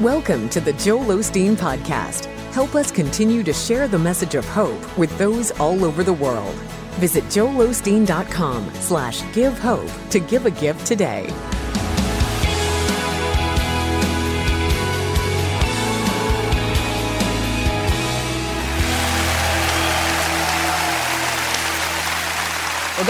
Welcome to the Joel Osteen Podcast. Help us continue to share the message of hope with those all over the world. Visit joelosteen.com slash give hope to give a gift today.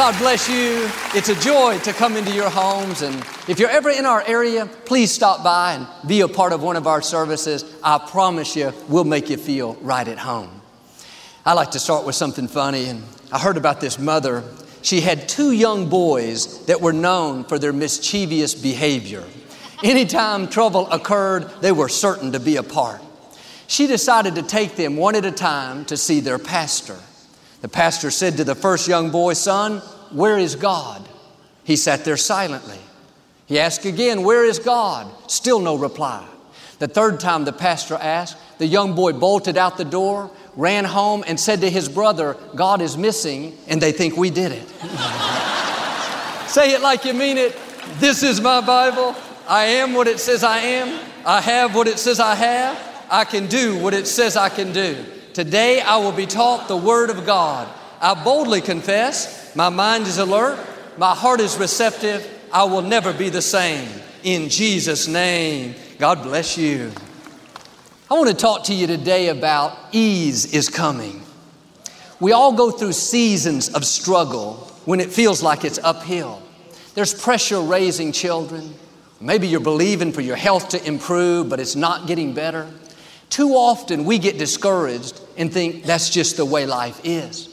God bless you. It's a joy to come into your homes. And if you're ever in our area, please stop by and be a part of one of our services. I promise you, we'll make you feel right at home. I like to start with something funny. And I heard about this mother. She had two young boys that were known for their mischievous behavior. Anytime trouble occurred, they were certain to be a part. She decided to take them one at a time to see their pastor. The pastor said to the first young boy, Son, where is God? He sat there silently. He asked again, Where is God? Still no reply. The third time the pastor asked, the young boy bolted out the door, ran home, and said to his brother, God is missing, and they think we did it. Say it like you mean it. This is my Bible. I am what it says I am. I have what it says I have. I can do what it says I can do. Today I will be taught the Word of God. I boldly confess, my mind is alert, my heart is receptive, I will never be the same. In Jesus' name, God bless you. I want to talk to you today about ease is coming. We all go through seasons of struggle when it feels like it's uphill. There's pressure raising children. Maybe you're believing for your health to improve, but it's not getting better. Too often we get discouraged and think that's just the way life is.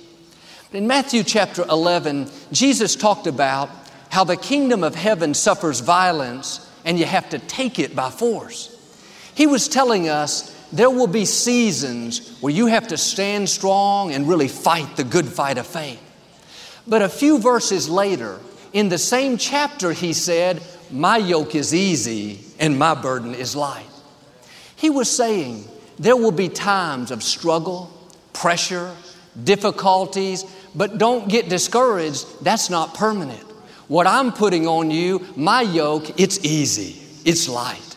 In Matthew chapter 11, Jesus talked about how the kingdom of heaven suffers violence and you have to take it by force. He was telling us there will be seasons where you have to stand strong and really fight the good fight of faith. But a few verses later, in the same chapter, he said, My yoke is easy and my burden is light. He was saying there will be times of struggle, pressure, difficulties, but don't get discouraged. That's not permanent. What I'm putting on you, my yoke, it's easy, it's light.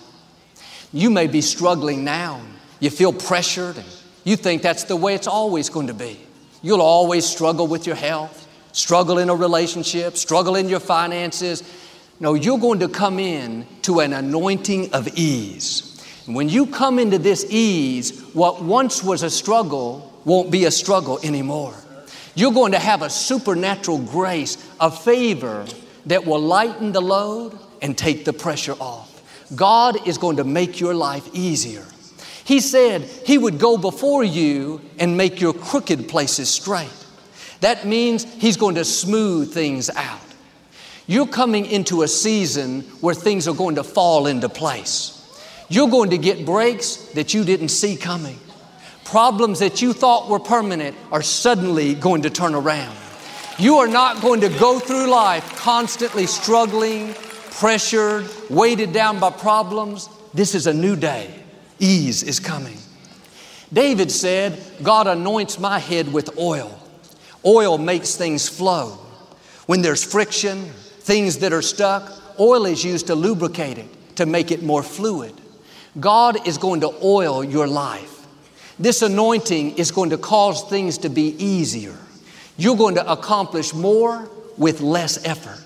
You may be struggling now. You feel pressured and you think that's the way it's always going to be. You'll always struggle with your health, struggle in a relationship, struggle in your finances. No, you're going to come in to an anointing of ease. And When you come into this ease, what once was a struggle won't be a struggle anymore. You're going to have a supernatural grace, a favor that will lighten the load and take the pressure off. God is going to make your life easier. He said He would go before you and make your crooked places straight. That means He's going to smooth things out. You're coming into a season where things are going to fall into place. You're going to get breaks that you didn't see coming. Problems that you thought were permanent are suddenly going to turn around. You are not going to go through life constantly struggling, pressured, weighted down by problems. This is a new day. Ease is coming. David said, God anoints my head with oil. Oil makes things flow. When there's friction, things that are stuck, oil is used to lubricate it, to make it more fluid. God is going to oil your life. This anointing is going to cause things to be easier. You're going to accomplish more with less effort.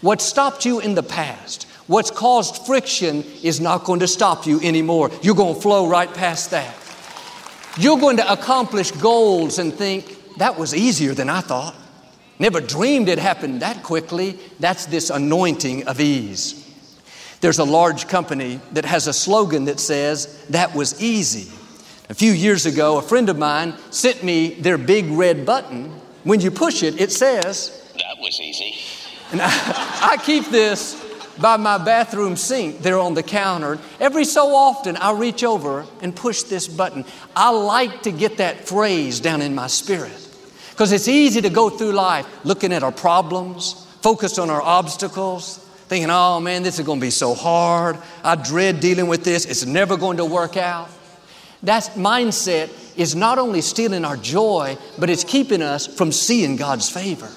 What stopped you in the past, what's caused friction, is not going to stop you anymore. You're going to flow right past that. You're going to accomplish goals and think, that was easier than I thought. Never dreamed it happened that quickly. That's this anointing of ease. There's a large company that has a slogan that says, That was easy. A few years ago, a friend of mine sent me their big red button. When you push it, it says, That was easy. And I, I keep this by my bathroom sink there on the counter. Every so often, I reach over and push this button. I like to get that phrase down in my spirit because it's easy to go through life looking at our problems, focused on our obstacles, thinking, oh man, this is going to be so hard. I dread dealing with this. It's never going to work out. That mindset is not only stealing our joy, but it's keeping us from seeing God's favor.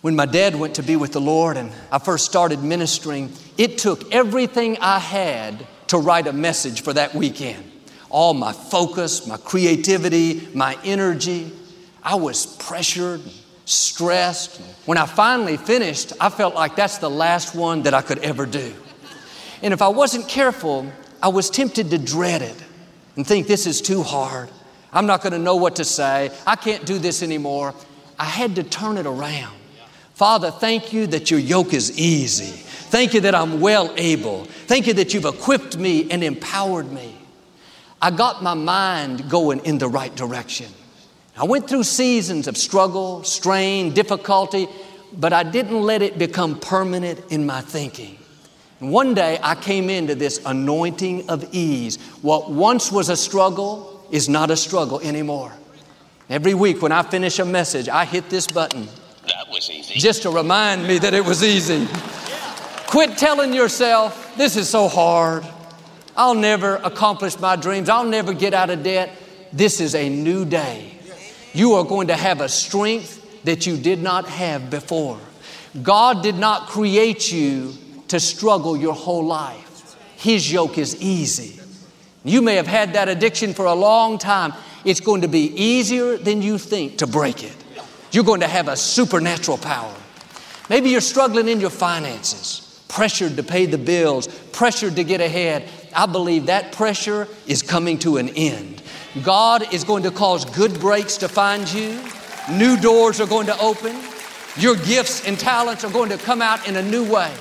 When my dad went to be with the Lord and I first started ministering, it took everything I had to write a message for that weekend. All my focus, my creativity, my energy. I was pressured, stressed. When I finally finished, I felt like that's the last one that I could ever do. And if I wasn't careful, I was tempted to dread it and think this is too hard. I'm not going to know what to say. I can't do this anymore. I had to turn it around. Father, thank you that your yoke is easy. Thank you that I'm well able. Thank you that you've equipped me and empowered me. I got my mind going in the right direction. I went through seasons of struggle, strain, difficulty, but I didn't let it become permanent in my thinking. One day I came into this anointing of ease. What once was a struggle is not a struggle anymore. Every week when I finish a message, I hit this button. That was easy. Just to remind me that it was easy. Quit telling yourself, this is so hard. I'll never accomplish my dreams. I'll never get out of debt. This is a new day. You are going to have a strength that you did not have before. God did not create you to struggle your whole life. His yoke is easy. You may have had that addiction for a long time. It's going to be easier than you think to break it. You're going to have a supernatural power. Maybe you're struggling in your finances, pressured to pay the bills, pressured to get ahead. I believe that pressure is coming to an end. God is going to cause good breaks to find you, new doors are going to open, your gifts and talents are going to come out in a new way.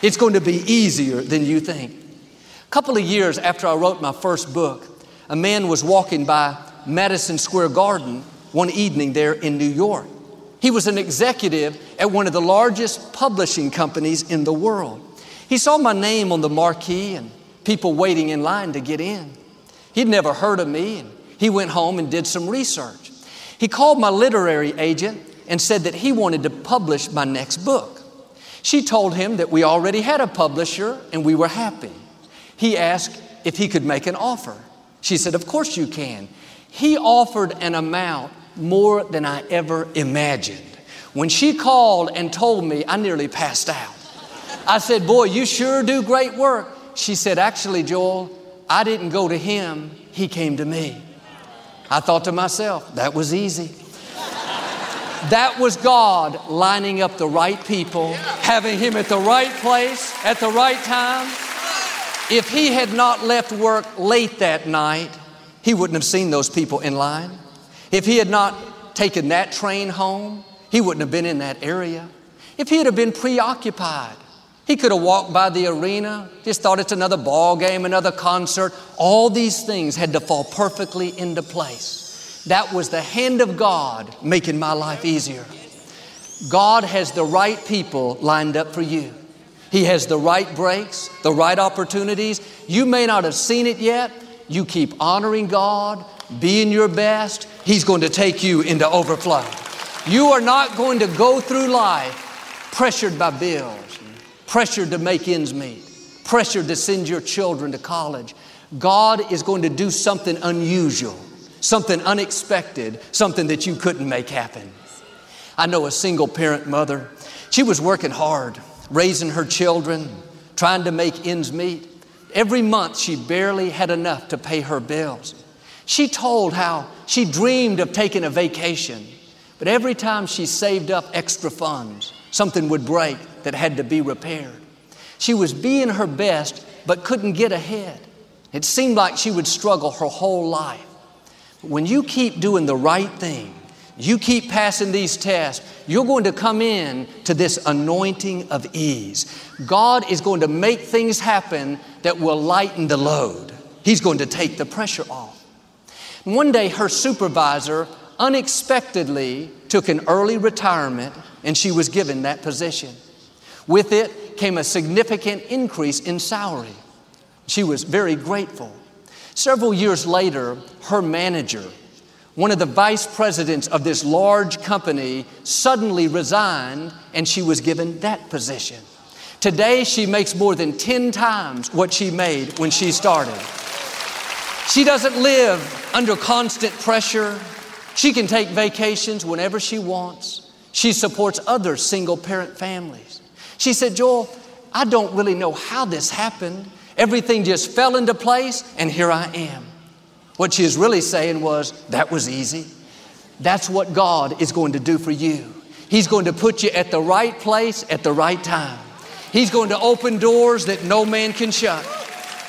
It's going to be easier than you think. A couple of years after I wrote my first book, a man was walking by Madison Square Garden one evening there in New York. He was an executive at one of the largest publishing companies in the world. He saw my name on the marquee and people waiting in line to get in. He'd never heard of me, and he went home and did some research. He called my literary agent and said that he wanted to publish my next book. She told him that we already had a publisher and we were happy. He asked if he could make an offer. She said, Of course you can. He offered an amount more than I ever imagined. When she called and told me, I nearly passed out. I said, Boy, you sure do great work. She said, Actually, Joel, I didn't go to him, he came to me. I thought to myself, that was easy. That was God lining up the right people, having him at the right place at the right time. If he had not left work late that night, he wouldn't have seen those people in line. If he had not taken that train home, he wouldn't have been in that area. If he had been preoccupied, he could have walked by the arena, just thought it's another ball game, another concert. All these things had to fall perfectly into place. That was the hand of God making my life easier. God has the right people lined up for you. He has the right breaks, the right opportunities. You may not have seen it yet, you keep honoring God, being your best, He's going to take you into overflow. You are not going to go through life pressured by bills, pressured to make ends meet, pressured to send your children to college. God is going to do something unusual, something unexpected, something that you couldn't make happen. I know a single parent mother. She was working hard, raising her children, trying to make ends meet. Every month, she barely had enough to pay her bills. She told how she dreamed of taking a vacation, but every time she saved up extra funds, something would break that had to be repaired. She was being her best, but couldn't get ahead. It seemed like she would struggle her whole life. When you keep doing the right thing, you keep passing these tests, you're going to come in to this anointing of ease. God is going to make things happen that will lighten the load. He's going to take the pressure off. One day, her supervisor unexpectedly took an early retirement and she was given that position. With it came a significant increase in salary. She was very grateful. Several years later, her manager, one of the vice presidents of this large company suddenly resigned and she was given that position. Today, she makes more than 10 times what she made when she started. She doesn't live under constant pressure. She can take vacations whenever she wants. She supports other single parent families. She said, Joel, I don't really know how this happened. Everything just fell into place, and here I am. What she was really saying was, That was easy. That's what God is going to do for you. He's going to put you at the right place at the right time. He's going to open doors that no man can shut.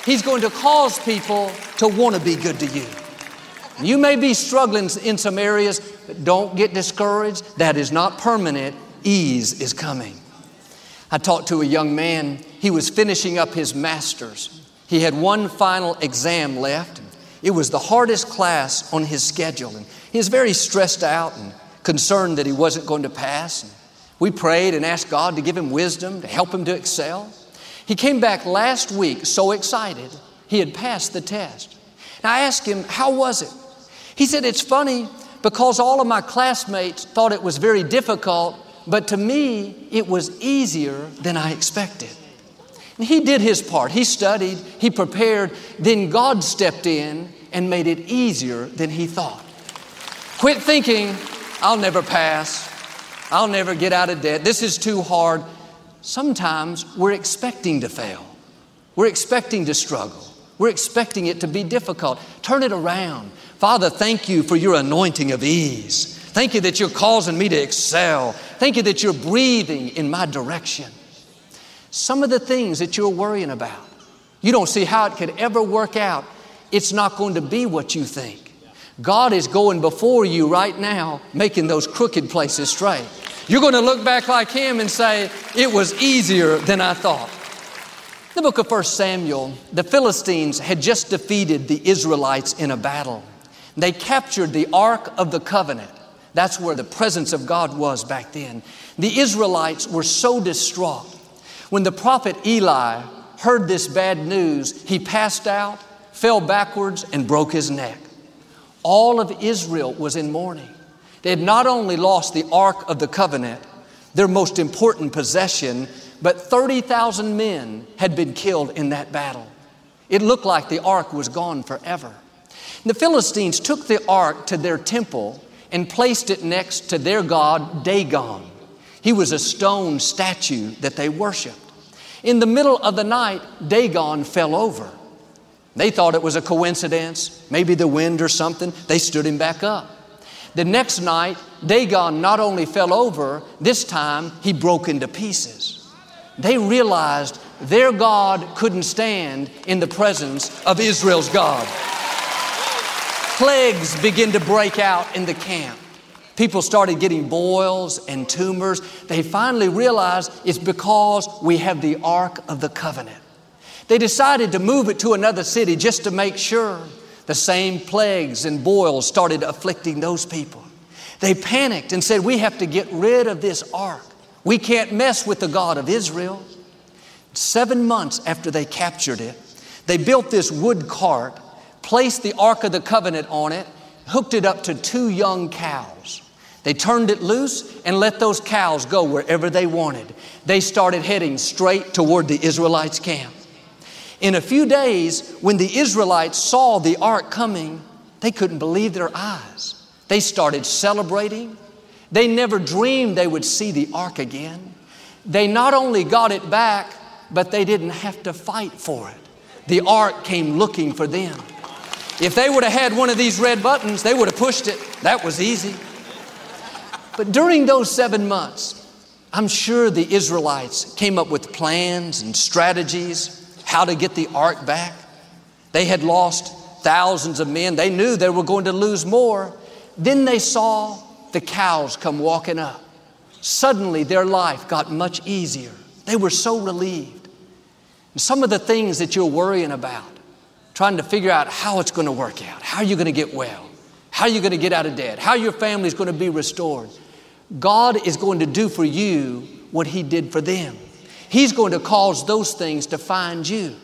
He's going to cause people to want to be good to you. You may be struggling in some areas, but don't get discouraged. That is not permanent. Ease is coming. I talked to a young man, he was finishing up his master's. He had one final exam left. It was the hardest class on his schedule, and he was very stressed out and concerned that he wasn't going to pass. And we prayed and asked God to give him wisdom, to help him to excel. He came back last week so excited he had passed the test. And I asked him, How was it? He said, It's funny because all of my classmates thought it was very difficult, but to me, it was easier than I expected. He did his part. He studied, he prepared, then God stepped in and made it easier than he thought. Quit thinking, I'll never pass. I'll never get out of debt. This is too hard. Sometimes we're expecting to fail. We're expecting to struggle. We're expecting it to be difficult. Turn it around. Father, thank you for your anointing of ease. Thank you that you're causing me to excel. Thank you that you're breathing in my direction. Some of the things that you're worrying about, you don't see how it could ever work out. It's not going to be what you think. God is going before you right now, making those crooked places straight. You're going to look back like Him and say, It was easier than I thought. The book of 1 Samuel, the Philistines had just defeated the Israelites in a battle. They captured the Ark of the Covenant. That's where the presence of God was back then. The Israelites were so distraught. When the prophet Eli heard this bad news, he passed out, fell backwards, and broke his neck. All of Israel was in mourning. They had not only lost the Ark of the Covenant, their most important possession, but 30,000 men had been killed in that battle. It looked like the ark was gone forever. The Philistines took the ark to their temple and placed it next to their god Dagon. He was a stone statue that they worshiped. In the middle of the night, Dagon fell over. They thought it was a coincidence, maybe the wind or something. They stood him back up. The next night, Dagon not only fell over, this time he broke into pieces. They realized their God couldn't stand in the presence of Israel's God. Plagues begin to break out in the camp. People started getting boils and tumors. They finally realized it's because we have the Ark of the Covenant. They decided to move it to another city just to make sure. The same plagues and boils started afflicting those people. They panicked and said, We have to get rid of this ark. We can't mess with the God of Israel. Seven months after they captured it, they built this wood cart, placed the Ark of the Covenant on it, hooked it up to two young cows. They turned it loose and let those cows go wherever they wanted. They started heading straight toward the Israelites' camp. In a few days, when the Israelites saw the ark coming, they couldn't believe their eyes. They started celebrating. They never dreamed they would see the ark again. They not only got it back, but they didn't have to fight for it. The ark came looking for them. If they would have had one of these red buttons, they would have pushed it. That was easy. But during those seven months, I'm sure the Israelites came up with plans and strategies how to get the ark back. They had lost thousands of men. They knew they were going to lose more. Then they saw the cows come walking up. Suddenly, their life got much easier. They were so relieved. And some of the things that you're worrying about, trying to figure out how it's going to work out, how you're going to get well, how you're going to get out of debt, how your family is going to be restored. God is going to do for you what He did for them. He's going to cause those things to find you.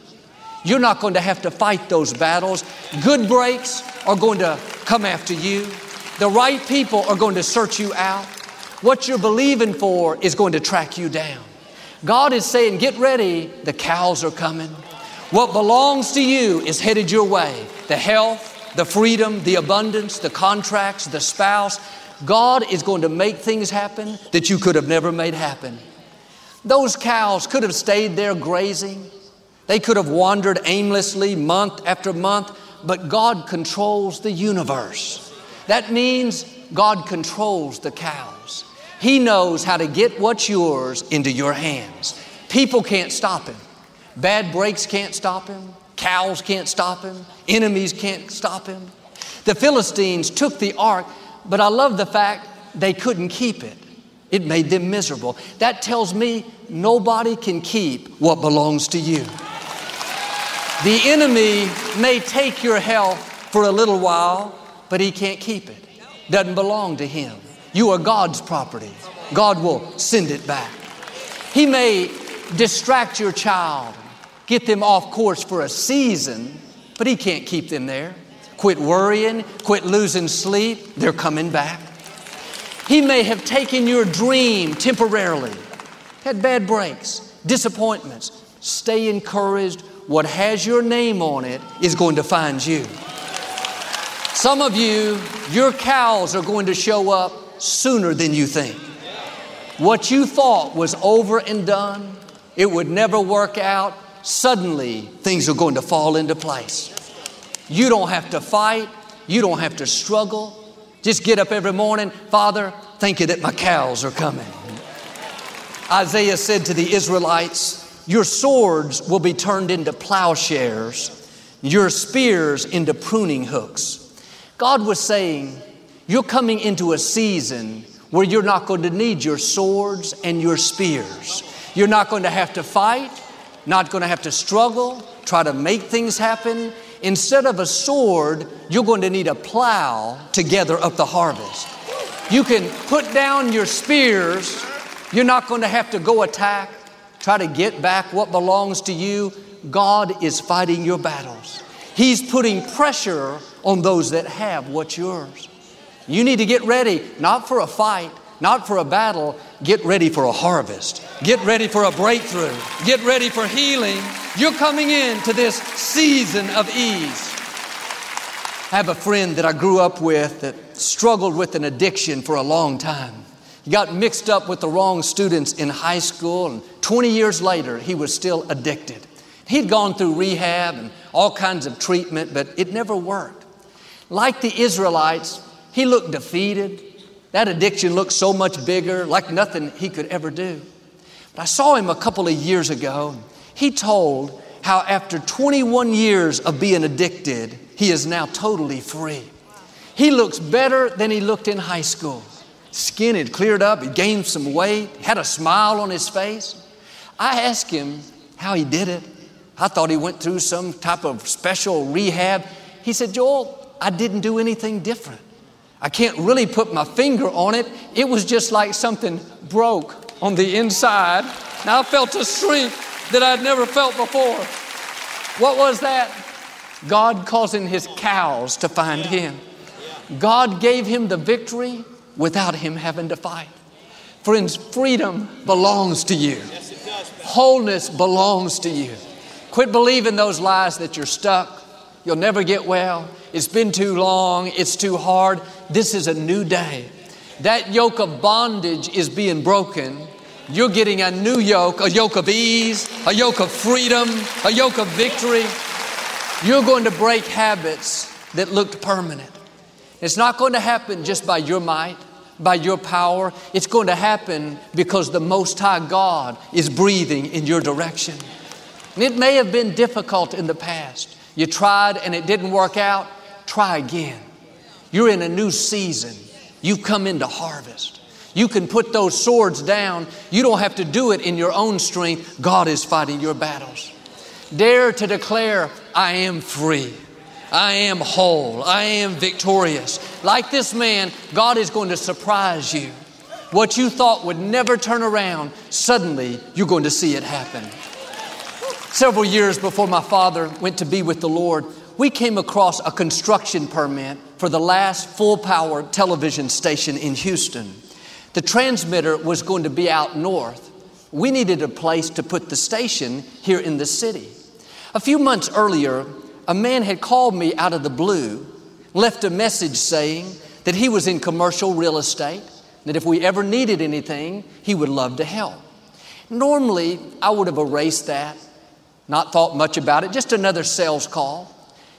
You're not going to have to fight those battles. Good breaks are going to come after you. The right people are going to search you out. What you're believing for is going to track you down. God is saying, Get ready, the cows are coming. What belongs to you is headed your way the health, the freedom, the abundance, the contracts, the spouse. God is going to make things happen that you could have never made happen. Those cows could have stayed there grazing, They could have wandered aimlessly month after month, but God controls the universe. That means God controls the cows. He knows how to get what's yours into your hands. People can't stop him. Bad breaks can't stop him. Cows can't stop him. Enemies can't stop him. The Philistines took the ark, but I love the fact they couldn't keep it. It made them miserable. That tells me nobody can keep what belongs to you. The enemy may take your health for a little while, but he can't keep it. Doesn't belong to him. You are God's property. God will send it back. He may distract your child, get them off course for a season, but he can't keep them there. Quit worrying, quit losing sleep, they're coming back. He may have taken your dream temporarily, had bad breaks, disappointments. Stay encouraged. What has your name on it is going to find you. Some of you, your cows are going to show up sooner than you think. What you thought was over and done, it would never work out, suddenly things are going to fall into place. You don't have to fight, you don't have to struggle. Just get up every morning, Father, thank you that my cows are coming. Isaiah said to the Israelites, Your swords will be turned into plowshares, your spears into pruning hooks. God was saying, You're coming into a season where you're not going to need your swords and your spears. You're not going to have to fight, not going to have to struggle, try to make things happen. Instead of a sword, you're going to need a plow to gather up the harvest. You can put down your spears. You're not going to have to go attack, try to get back what belongs to you. God is fighting your battles. He's putting pressure on those that have what's yours. You need to get ready, not for a fight, not for a battle, get ready for a harvest. Get ready for a breakthrough. Get ready for healing. You're coming into this season of ease. I have a friend that I grew up with that struggled with an addiction for a long time. He got mixed up with the wrong students in high school, and 20 years later, he was still addicted. He'd gone through rehab and all kinds of treatment, but it never worked. Like the Israelites, he looked defeated. That addiction looked so much bigger, like nothing he could ever do. But I saw him a couple of years ago. He told how after 21 years of being addicted, he is now totally free. He looks better than he looked in high school. Skin had cleared up, he gained some weight, had a smile on his face. I asked him how he did it. I thought he went through some type of special rehab. He said, Joel, I didn't do anything different. I can't really put my finger on it. It was just like something broke on the inside. Now I felt a strength that I'd never felt before. What was that? God causing his cows to find him. God gave him the victory without him having to fight. Friends, freedom belongs to you. Wholeness belongs to you. Quit believing those lies that you're stuck. You'll never get well. It's been too long. It's too hard. This is a new day. That yoke of bondage is being broken. You're getting a new yoke, a yoke of ease, a yoke of freedom, a yoke of victory. You're going to break habits that looked permanent. It's not going to happen just by your might, by your power. It's going to happen because the Most High God is breathing in your direction. And it may have been difficult in the past. You tried and it didn't work out. Try again. You're in a new season. You've come into harvest. You can put those swords down. You don't have to do it in your own strength. God is fighting your battles. Dare to declare, I am free. I am whole. I am victorious. Like this man, God is going to surprise you. What you thought would never turn around, suddenly you're going to see it happen. Several years before my father went to be with the Lord, we came across a construction permit for the last full power television station in Houston. The transmitter was going to be out north. We needed a place to put the station here in the city. A few months earlier, a man had called me out of the blue, left a message saying that he was in commercial real estate, that if we ever needed anything, he would love to help. Normally, I would have erased that, Not thought much about it, just another sales call.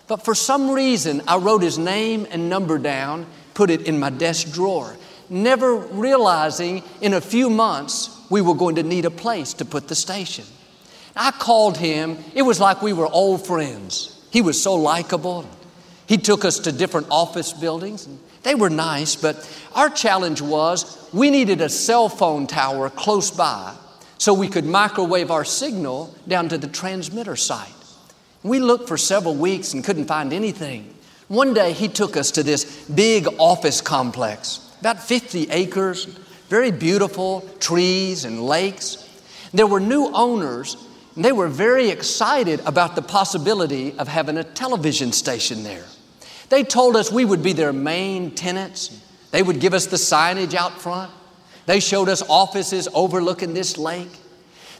But for some reason, I wrote his name and number down, put it in my desk drawer, never realizing in a few months we were going to need a place to put the station. I called him, it was like we were old friends. He was so likable. He took us to different office buildings. They were nice, but our challenge was we needed a cell phone tower close by so we could microwave our signal down to the transmitter site. We looked for several weeks and couldn't find anything. One day he took us to this big office complex, about 50 acres, very beautiful trees and lakes. There were new owners, and they were very excited about the possibility of having a television station there. They told us we would be their main tenants. They would give us the signage out front. They showed us offices overlooking this lake.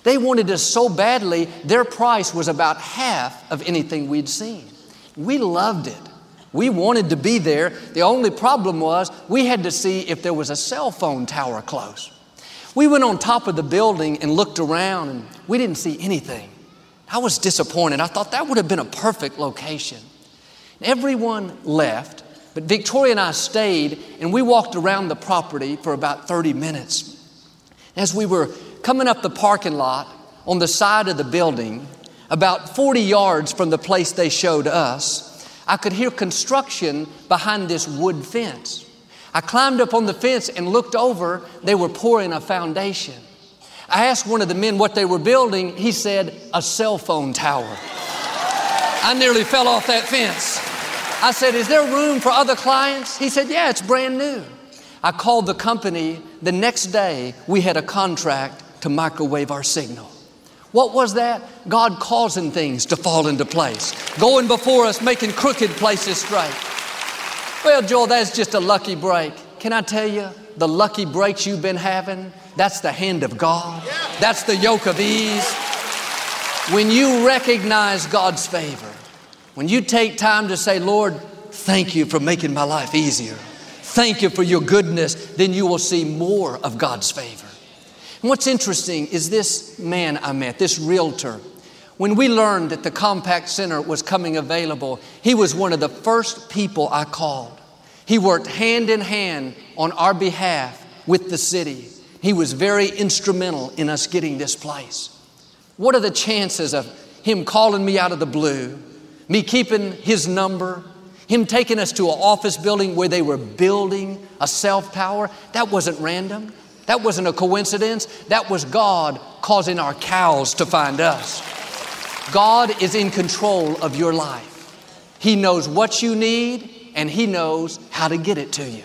They wanted us so badly, their price was about half of anything we'd seen. We loved it. We wanted to be there. The only problem was we had to see if there was a cell phone tower close. We went on top of the building and looked around and we didn't see anything. I was disappointed. I thought that would have been a perfect location. Everyone left, but Victoria and I stayed and we walked around the property for about 30 minutes. As we were coming up the parking lot on the side of the building, about 40 yards from the place they showed us, I could hear construction behind this wood fence. I climbed up on the fence and looked over. They were pouring a foundation. I asked one of the men what they were building. He said, a cell phone tower. I nearly fell off that fence. I said, Is there room for other clients? He said, Yeah, it's brand new. I called the company. The next day, we had a contract to microwave our signal. What was that? God causing things to fall into place, going before us, making crooked places straight. Well, Joel, that's just a lucky break. Can I tell you, the lucky breaks you've been having, that's the hand of God. That's the yoke of ease. When you recognize God's favor, when you take time to say, Lord, thank you for making my life easier. Thank you for your goodness, then you will see more of God's favor. And what's interesting is this man I met, this realtor, when we learned that the Compaq Center was coming available, he was one of the first people I called. He worked hand in hand on our behalf with the city. He was very instrumental in us getting this place. What are the chances of him calling me out of the blue, me keeping his number, him taking us to an office building where they were building a self tower? That wasn't random. That wasn't a coincidence. That was God causing our cows to find us. God is in control of your life. He knows what you need and He knows how to get it to you.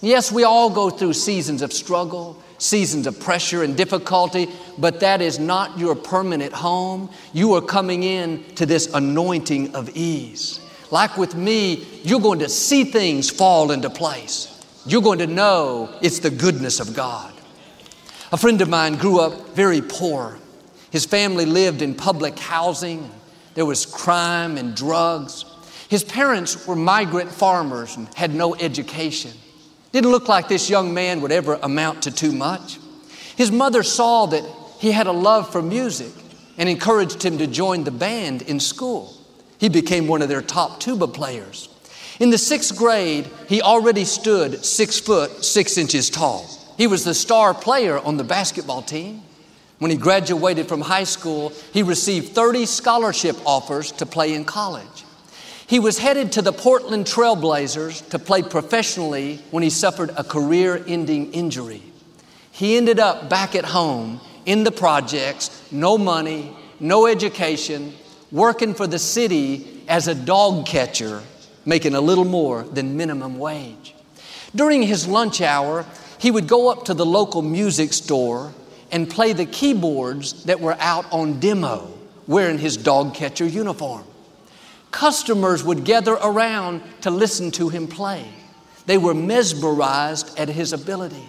Yes, we all go through seasons of struggle, seasons of pressure and difficulty, but that is not your permanent home. You are coming in to this anointing of ease. Like with me, you're going to see things fall into place. You're going to know it's the goodness of God. A friend of mine grew up very poor. His family lived in public housing. There was crime and drugs. His parents were migrant farmers and had no education. Didn't look like this young man would ever amount to too much. His mother saw that he had a love for music and encouraged him to join the band in school. He became one of their top tuba players. In the sixth grade, he already stood six foot, six inches tall. He was the star player on the basketball team. When he graduated from high school, he received 30 scholarship offers to play in college. He was headed to the Portland Trailblazers to play professionally when he suffered a career ending injury. He ended up back at home in the projects, no money, no education, working for the city as a dog catcher, making a little more than minimum wage. During his lunch hour, he would go up to the local music store and play the keyboards that were out on demo wearing his dog catcher uniform. Customers would gather around to listen to him play. They were mesmerized at his ability.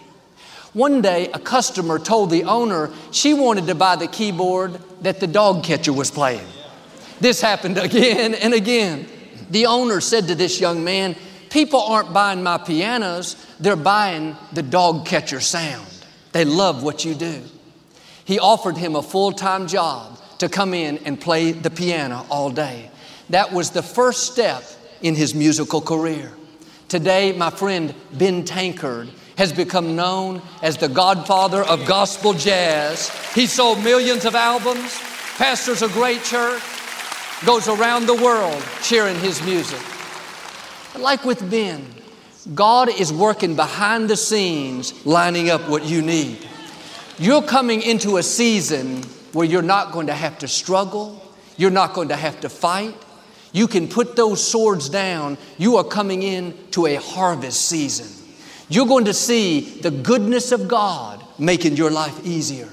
One day, a customer told the owner she wanted to buy the keyboard that the dog catcher was playing. This happened again and again. The owner said to this young man, People aren't buying my pianos, they're buying the dog catcher sound. They love what you do. He offered him a full time job to come in and play the piano all day. That was the first step in his musical career. Today, my friend Ben Tankard has become known as the godfather of gospel jazz. He sold millions of albums, pastors a great church, goes around the world cheering his music. Like with Ben, God is working behind the scenes, lining up what you need. You're coming into a season where you're not going to have to struggle, you're not going to have to fight. You can put those swords down. You are coming in to a harvest season. You're going to see the goodness of God making your life easier.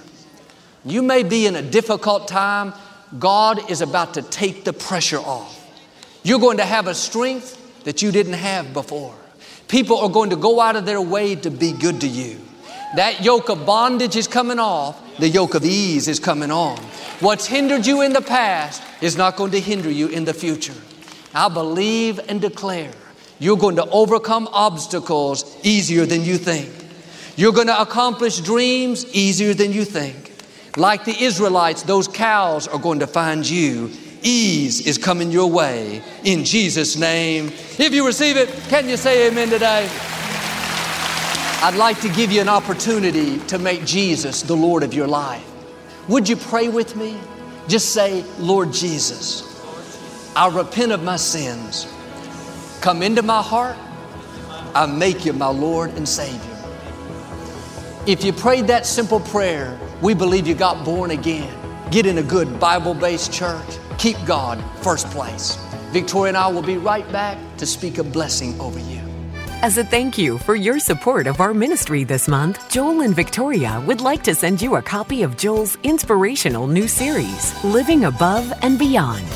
You may be in a difficult time. God is about to take the pressure off. You're going to have a strength that you didn't have before. People are going to go out of their way to be good to you. That yoke of bondage is coming off, the yoke of ease is coming on. What's hindered you in the past is not going to hinder you in the future. I believe and declare you're going to overcome obstacles easier than you think. You're going to accomplish dreams easier than you think. Like the Israelites, those cows are going to find you. Ease is coming your way in Jesus' name. If you receive it, can you say amen today? I'd like to give you an opportunity to make Jesus the Lord of your life. Would you pray with me? Just say, Lord Jesus, I repent of my sins. Come into my heart. I make you my Lord and Savior. If you prayed that simple prayer, we believe you got born again. Get in a good Bible based church. Keep God first place. Victoria and I will be right back to speak a blessing over you. As a thank you for your support of our ministry this month, Joel and Victoria would like to send you a copy of Joel's inspirational new series, Living Above and Beyond.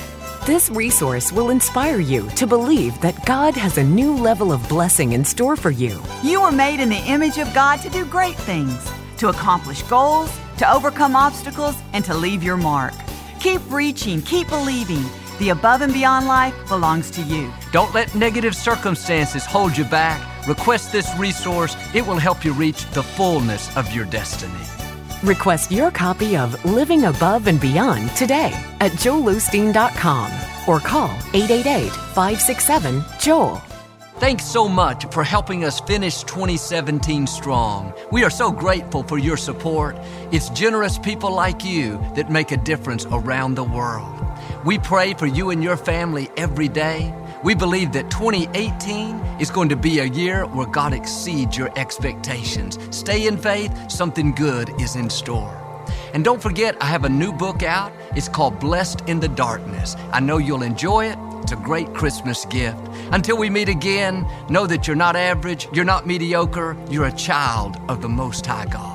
This resource will inspire you to believe that God has a new level of blessing in store for you. You were made in the image of God to do great things, to accomplish goals, to overcome obstacles, and to leave your mark. Keep reaching, keep believing. The above and beyond life belongs to you. Don't let negative circumstances hold you back. Request this resource, it will help you reach the fullness of your destiny. Request your copy of Living Above and Beyond today at joelosteen.com or call 888 567 Joel. Thanks so much for helping us finish 2017 strong. We are so grateful for your support. It's generous people like you that make a difference around the world. We pray for you and your family every day. We believe that 2018 is going to be a year where God exceeds your expectations. Stay in faith, something good is in store. And don't forget, I have a new book out. It's called Blessed in the Darkness. I know you'll enjoy it. A great Christmas gift. Until we meet again, know that you're not average, you're not mediocre, you're a child of the Most High God.